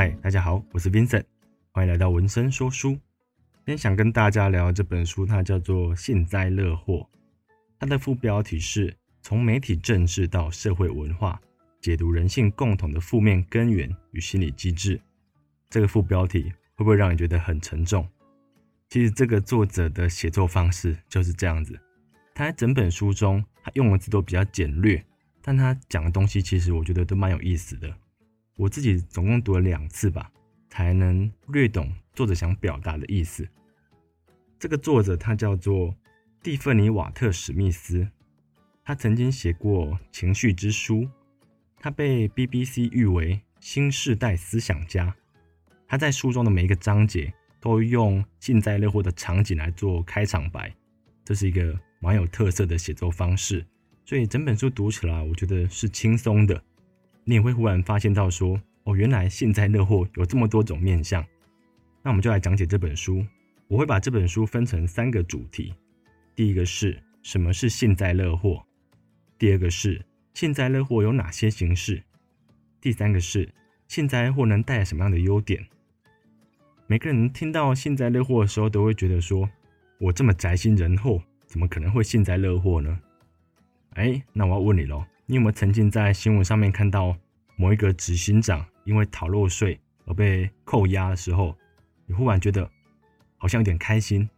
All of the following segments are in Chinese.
嗨，大家好，我是 Vincent，欢迎来到文森说书。今天想跟大家聊这本书，它叫做《幸灾乐祸》，它的副标题是从媒体政治到社会文化，解读人性共同的负面根源与心理机制。这个副标题会不会让你觉得很沉重？其实这个作者的写作方式就是这样子。他在整本书中，他用的字都比较简略，但他讲的东西其实我觉得都蛮有意思的。我自己总共读了两次吧，才能略懂作者想表达的意思。这个作者他叫做蒂芬尼·瓦特史密斯，他曾经写过《情绪之书》，他被 BBC 誉为新世代思想家。他在书中的每一个章节都用幸灾乐祸的场景来做开场白，这是一个蛮有特色的写作方式。所以整本书读起来，我觉得是轻松的。你也会忽然发现到说，哦，原来幸灾乐祸有这么多种面向。那我们就来讲解这本书。我会把这本书分成三个主题：第一个是什么是幸灾乐祸；第二个是幸灾乐祸有哪些形式；第三个是幸灾乐祸能带来什么样的优点。每个人听到幸灾乐祸的时候，都会觉得说：“我这么宅心仁厚，怎么可能会幸灾乐祸呢？”哎，那我要问你喽，你有没有曾经在新闻上面看到某一个执行长因为逃漏税而被扣押的时候，你忽然觉得好像有点开心；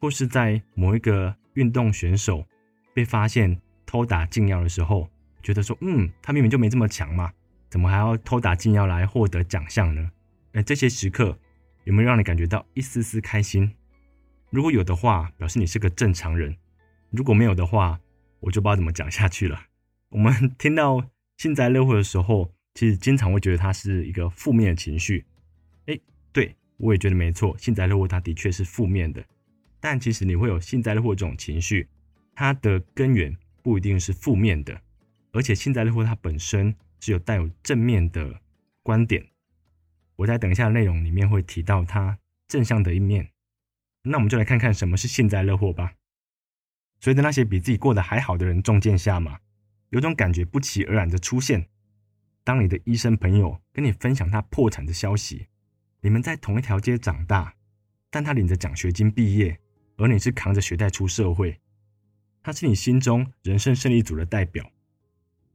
或是在某一个运动选手被发现偷打禁药的时候，觉得说：“嗯，他明明就没这么强嘛，怎么还要偷打禁药来获得奖项呢？”哎，这些时刻。有没有让你感觉到一丝丝开心？如果有的话，表示你是个正常人；如果没有的话，我就不知道怎么讲下去了。我们听到幸灾乐祸的时候，其实经常会觉得它是一个负面的情绪。诶，对，我也觉得没错，幸灾乐祸它的确是负面的。但其实你会有幸灾乐祸这种情绪，它的根源不一定是负面的，而且幸灾乐祸它本身是有带有正面的观点。我在等一下内容里面会提到它正向的一面，那我们就来看看什么是幸灾乐祸吧。随着那些比自己过得还好的人中箭下马，有种感觉不期而然的出现。当你的医生朋友跟你分享他破产的消息，你们在同一条街长大，但他领着奖学金毕业，而你是扛着学贷出社会，他是你心中人生胜利组的代表。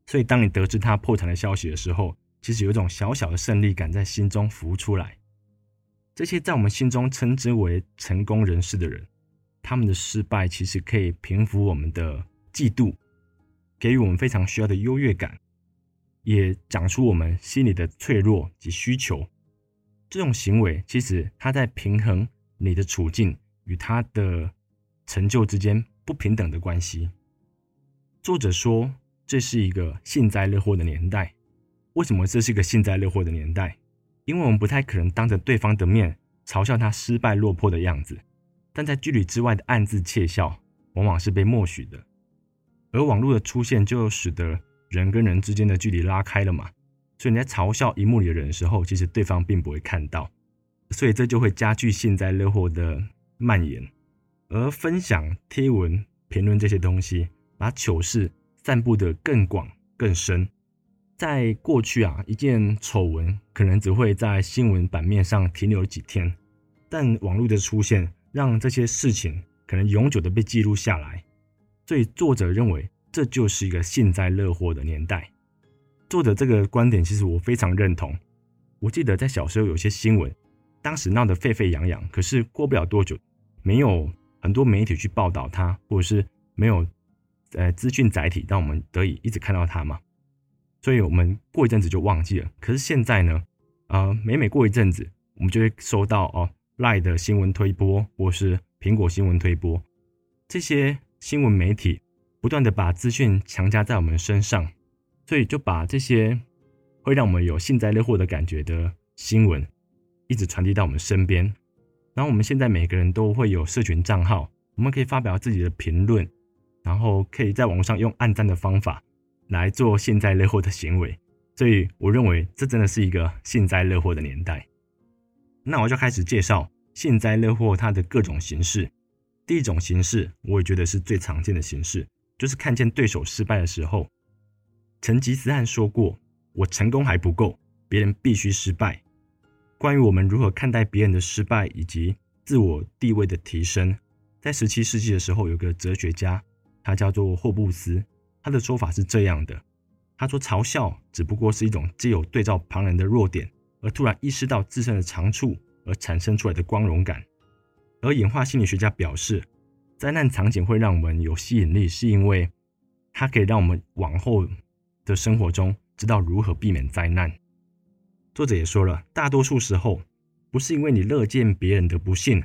所以当你得知他破产的消息的时候，其实有一种小小的胜利感在心中浮出来。这些在我们心中称之为成功人士的人，他们的失败其实可以平复我们的嫉妒，给予我们非常需要的优越感，也讲出我们心里的脆弱及需求。这种行为其实他在平衡你的处境与他的成就之间不平等的关系。作者说，这是一个幸灾乐祸的年代。为什么这是一个幸灾乐祸的年代？因为我们不太可能当着对方的面嘲笑他失败落魄的样子，但在距离之外的暗自窃笑，往往是被默许的。而网络的出现，就使得人跟人之间的距离拉开了嘛。所以你在嘲笑荧幕里的人的时候，其实对方并不会看到，所以这就会加剧幸灾乐祸的蔓延。而分享、贴文、评论这些东西，把糗事散布得更广、更深。在过去啊，一件丑闻可能只会在新闻版面上停留几天，但网络的出现让这些事情可能永久的被记录下来。所以作者认为这就是一个幸灾乐祸的年代。作者这个观点其实我非常认同。我记得在小时候有些新闻，当时闹得沸沸扬扬，可是过不了多久，没有很多媒体去报道它，或者是没有呃资讯载体，让我们得以一直看到它嘛。所以我们过一阵子就忘记了。可是现在呢，呃，每每过一阵子，我们就会收到哦赖的新闻推播，或是苹果新闻推播，这些新闻媒体不断的把资讯强加在我们身上，所以就把这些会让我们有幸灾乐祸的感觉的新闻，一直传递到我们身边。然后我们现在每个人都会有社群账号，我们可以发表自己的评论，然后可以在网上用暗赞的方法。来做幸灾乐祸的行为，所以我认为这真的是一个幸灾乐祸的年代。那我就开始介绍幸灾乐祸它的各种形式。第一种形式，我也觉得是最常见的形式，就是看见对手失败的时候。成吉思汗说过：“我成功还不够，别人必须失败。”关于我们如何看待别人的失败以及自我地位的提升。在十七世纪的时候，有个哲学家，他叫做霍布斯，他的说法是这样的：他说，嘲笑只不过是一种借由对照旁人的弱点，而突然意识到自身的长处而产生出来的光荣感。而演化心理学家表示，灾难场景会让我们有吸引力，是因为它可以让我们往后的生活中知道如何避免灾难。作者也说了，大多数时候不是因为你乐见别人的不幸，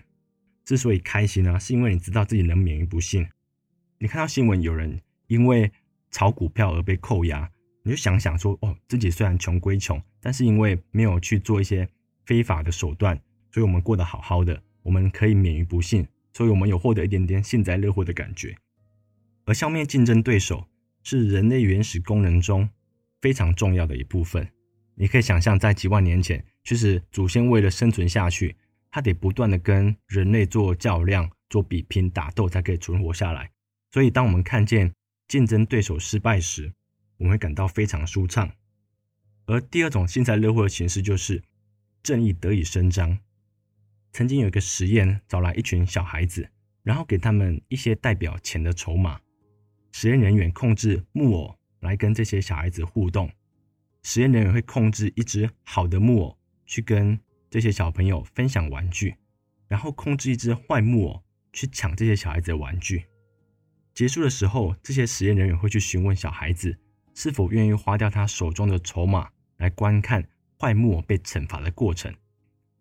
之所以开心呢，是因为你知道自己能免于不幸。你看到新闻有人因为炒股票而被扣押，你就想想说，哦，自己虽然穷归穷，但是因为没有去做一些非法的手段，所以我们过得好好的。我们可以免于不幸，所以我们有获得一点点幸灾乐祸的感觉。而消灭竞争对手是人类原始功能中非常重要的一部分。你可以想象，在几万年前，其实祖先为了生存下去，他得不断的跟人类做较量、做比拼、打斗，才可以存活下来。所以，当我们看见竞争对手失败时，我们会感到非常舒畅。而第二种幸灾乐祸的形式就是正义得以伸张。曾经有一个实验，找来一群小孩子，然后给他们一些代表钱的筹码。实验人员控制木偶来跟这些小孩子互动。实验人员会控制一只好的木偶去跟这些小朋友分享玩具，然后控制一只坏木偶去抢这些小孩子的玩具。结束的时候，这些实验人员会去询问小孩子是否愿意花掉他手中的筹码来观看坏木偶被惩罚的过程。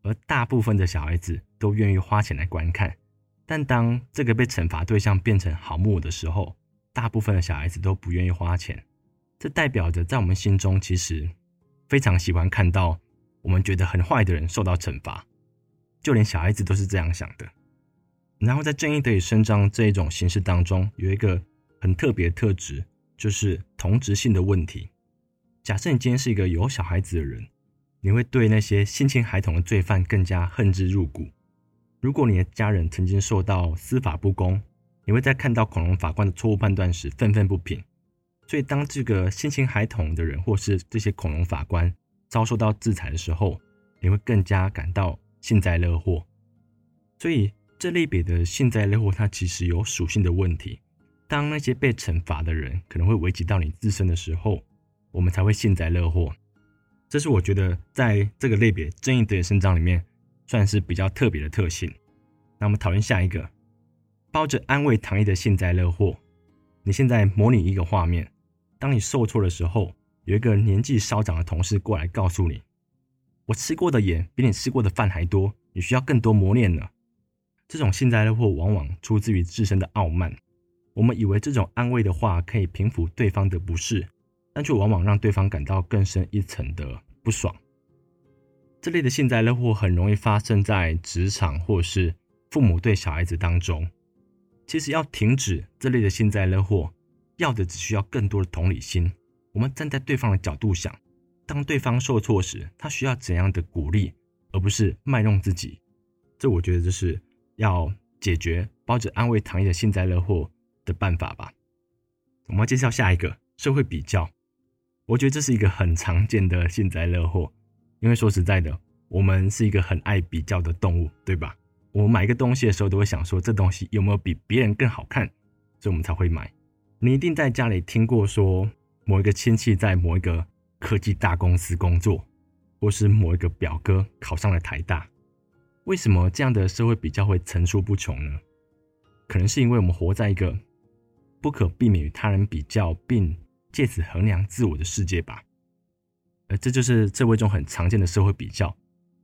而大部分的小孩子都愿意花钱来观看，但当这个被惩罚对象变成好木偶的时候，大部分的小孩子都不愿意花钱。这代表着在我们心中，其实非常喜欢看到我们觉得很坏的人受到惩罚，就连小孩子都是这样想的。然后在正义得以伸张这一种形式当中，有一个很特别的特质，就是同质性的问题。假设你今天是一个有小孩子的人。你会对那些性侵孩童的罪犯更加恨之入骨。如果你的家人曾经受到司法不公，你会在看到恐龙法官的错误判断时愤愤不平。所以，当这个性侵孩童的人或是这些恐龙法官遭受到制裁的时候，你会更加感到幸灾乐祸。所以，这类别的幸灾乐祸，它其实有属性的问题。当那些被惩罚的人可能会危及到你自身的时候，我们才会幸灾乐祸。这是我觉得在这个类别正义得以伸张里面算是比较特别的特性。那我们讨论下一个，包着安慰糖衣的幸灾乐祸。你现在模拟一个画面，当你受挫的时候，有一个年纪稍长的同事过来告诉你：“我吃过的盐比你吃过的饭还多，你需要更多磨练呢。”这种幸灾乐祸往往出自于自身的傲慢。我们以为这种安慰的话可以平抚对方的不适。但却往往让对方感到更深一层的不爽。这类的幸灾乐祸很容易发生在职场或是父母对小孩子当中。其实要停止这类的幸灾乐祸，要的只需要更多的同理心。我们站在对方的角度想，当对方受挫时，他需要怎样的鼓励，而不是卖弄自己。这我觉得就是要解决包着安慰糖衣的幸灾乐祸的办法吧。我们要介绍下一个社会比较。我觉得这是一个很常见的幸灾乐祸，因为说实在的，我们是一个很爱比较的动物，对吧？我们买一个东西的时候，都会想说这东西有没有比别人更好看，所以我们才会买。你一定在家里听过说，某一个亲戚在某一个科技大公司工作，或是某一个表哥考上了台大。为什么这样的社会比较会层出不穷呢？可能是因为我们活在一个不可避免与他人比较，并借此衡量自我的世界吧，呃，这就是这位中很常见的社会比较。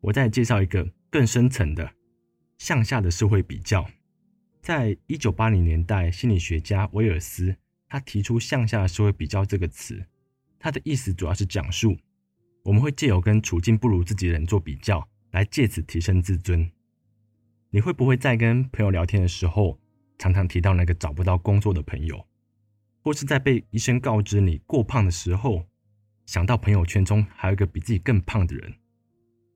我再介绍一个更深层的向下的社会比较。在一九八零年代，心理学家威尔斯他提出“向下的社会比较”这个词，他的意思主要是讲述我们会借由跟处境不如自己人做比较，来借此提升自尊。你会不会在跟朋友聊天的时候，常常提到那个找不到工作的朋友？或是在被医生告知你过胖的时候，想到朋友圈中还有一个比自己更胖的人。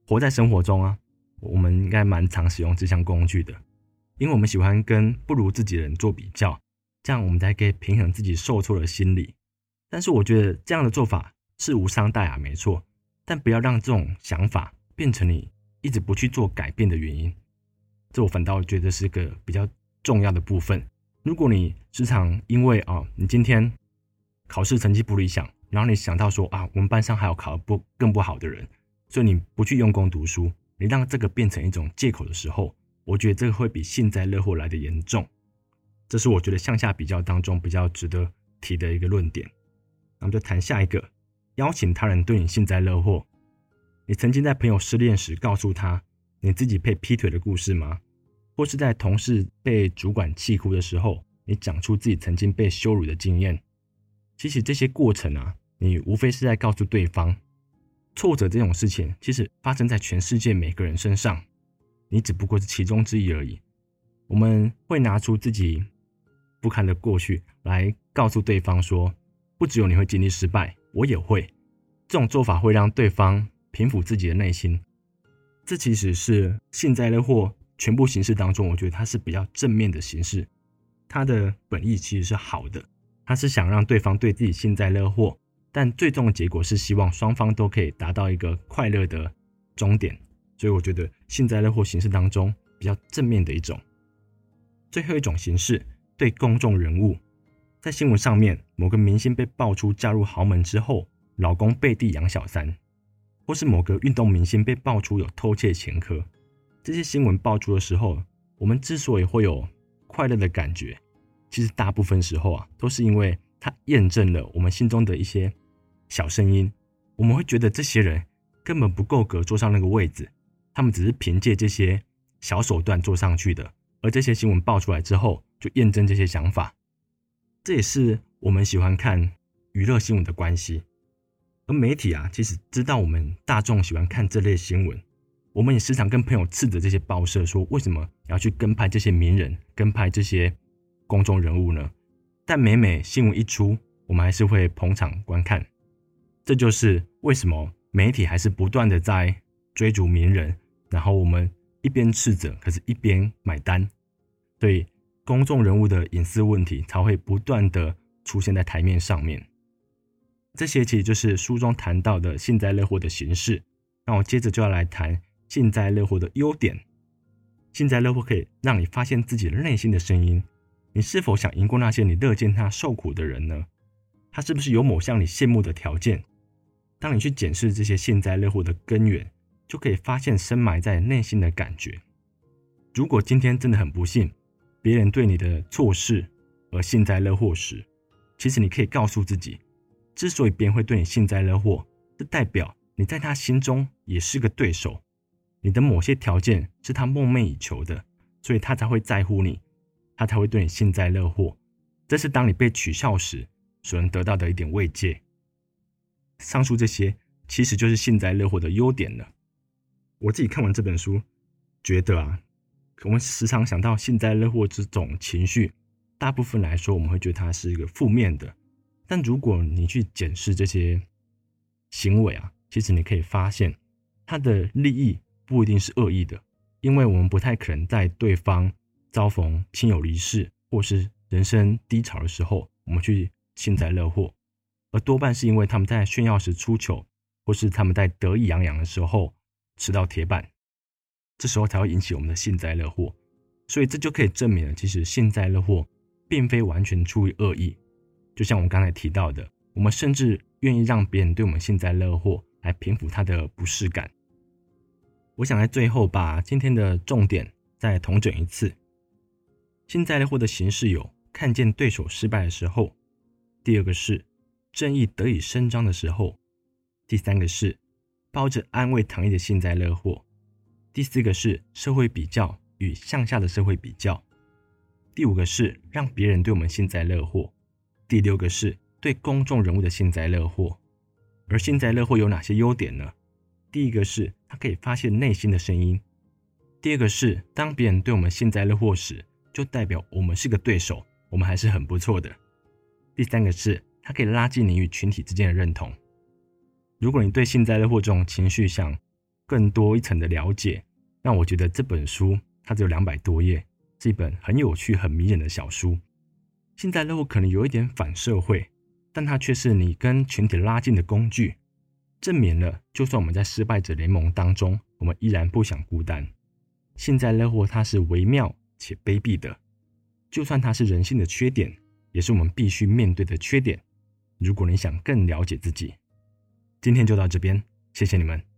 活在生活中啊，我们应该蛮常使用这项工具的，因为我们喜欢跟不如自己的人做比较，这样我们才可以平衡自己受挫的心理。但是我觉得这样的做法是无伤大雅，没错，但不要让这种想法变成你一直不去做改变的原因。这我反倒觉得是个比较重要的部分。如果你时常因为啊，你今天考试成绩不理想，然后你想到说啊，我们班上还有考不更不好的人，所以你不去用功读书，你让这个变成一种借口的时候，我觉得这个会比幸灾乐祸来的严重。这是我觉得向下比较当中比较值得提的一个论点。那么就谈下一个，邀请他人对你幸灾乐祸。你曾经在朋友失恋时告诉他你自己被劈腿的故事吗？或是在同事被主管气哭的时候，你讲出自己曾经被羞辱的经验。其实这些过程啊，你无非是在告诉对方，挫折这种事情其实发生在全世界每个人身上，你只不过是其中之一而已。我们会拿出自己不堪的过去来告诉对方说，不只有你会经历失败，我也会。这种做法会让对方平复自己的内心。这其实是幸灾乐祸。全部形式当中，我觉得它是比较正面的形式，它的本意其实是好的，它是想让对方对自己幸灾乐祸，但最终的结果是希望双方都可以达到一个快乐的终点，所以我觉得幸灾乐祸形式当中比较正面的一种。最后一种形式，对公众人物，在新闻上面，某个明星被爆出嫁入豪门之后，老公背地养小三，或是某个运动明星被爆出有偷窃前科。这些新闻爆出的时候，我们之所以会有快乐的感觉，其实大部分时候啊，都是因为它验证了我们心中的一些小声音。我们会觉得这些人根本不够格坐上那个位置，他们只是凭借这些小手段坐上去的。而这些新闻爆出来之后，就验证这些想法。这也是我们喜欢看娱乐新闻的关系。而媒体啊，其实知道我们大众喜欢看这类新闻。我们也时常跟朋友斥责这些报社说：“为什么要去跟拍这些名人、跟拍这些公众人物呢？”但每每新闻一出，我们还是会捧场观看。这就是为什么媒体还是不断的在追逐名人，然后我们一边斥责，可是一边买单。所以公众人物的隐私问题才会不断的出现在台面上面。这些其实就是书中谈到的幸灾乐祸的形式。那我接着就要来谈。幸灾乐祸的优点，幸灾乐祸可以让你发现自己内心的声音。你是否想赢过那些你乐见他受苦的人呢？他是不是有某项你羡慕的条件？当你去检视这些幸灾乐祸的根源，就可以发现深埋在内心的感觉。如果今天真的很不幸，别人对你的错事而幸灾乐祸时，其实你可以告诉自己，之所以别人会对你幸灾乐祸，这代表你在他心中也是个对手。你的某些条件是他梦寐以求的，所以他才会在乎你，他才会对你幸灾乐祸。这是当你被取笑时所能得到的一点慰藉。上述这些其实就是幸灾乐祸的优点了。我自己看完这本书，觉得啊，我们时常想到幸灾乐祸这种情绪，大部分来说我们会觉得它是一个负面的。但如果你去检视这些行为啊，其实你可以发现它的利益。不一定是恶意的，因为我们不太可能在对方遭逢亲友离世或是人生低潮的时候，我们去幸灾乐祸，而多半是因为他们在炫耀时出糗，或是他们在得意洋洋的时候吃到铁板，这时候才会引起我们的幸灾乐祸。所以这就可以证明了，其实幸灾乐祸并非完全出于恶意。就像我们刚才提到的，我们甚至愿意让别人对我们幸灾乐祸，来平复他的不适感。我想在最后把今天的重点再统整一次。幸灾乐祸的形式有：看见对手失败的时候；第二个是正义得以伸张的时候；第三个是抱着安慰糖衣的幸灾乐祸；第四个是社会比较与向下的社会比较；第五个是让别人对我们幸灾乐祸；第六个是对公众人物的幸灾乐祸。而幸灾乐祸有哪些优点呢？第一个是，他可以发现内心的声音；第二个是，当别人对我们幸灾乐祸时，就代表我们是个对手，我们还是很不错的；第三个是，他可以拉近你与群体之间的认同。如果你对幸灾乐祸这种情绪想更多一层的了解，那我觉得这本书它只有两百多页，是一本很有趣、很迷人的小书。幸灾乐祸可能有一点反社会，但它却是你跟群体拉近的工具。证明了，就算我们在失败者联盟当中，我们依然不想孤单。幸灾乐祸，它是微妙且卑鄙的，就算它是人性的缺点，也是我们必须面对的缺点。如果你想更了解自己，今天就到这边，谢谢你们。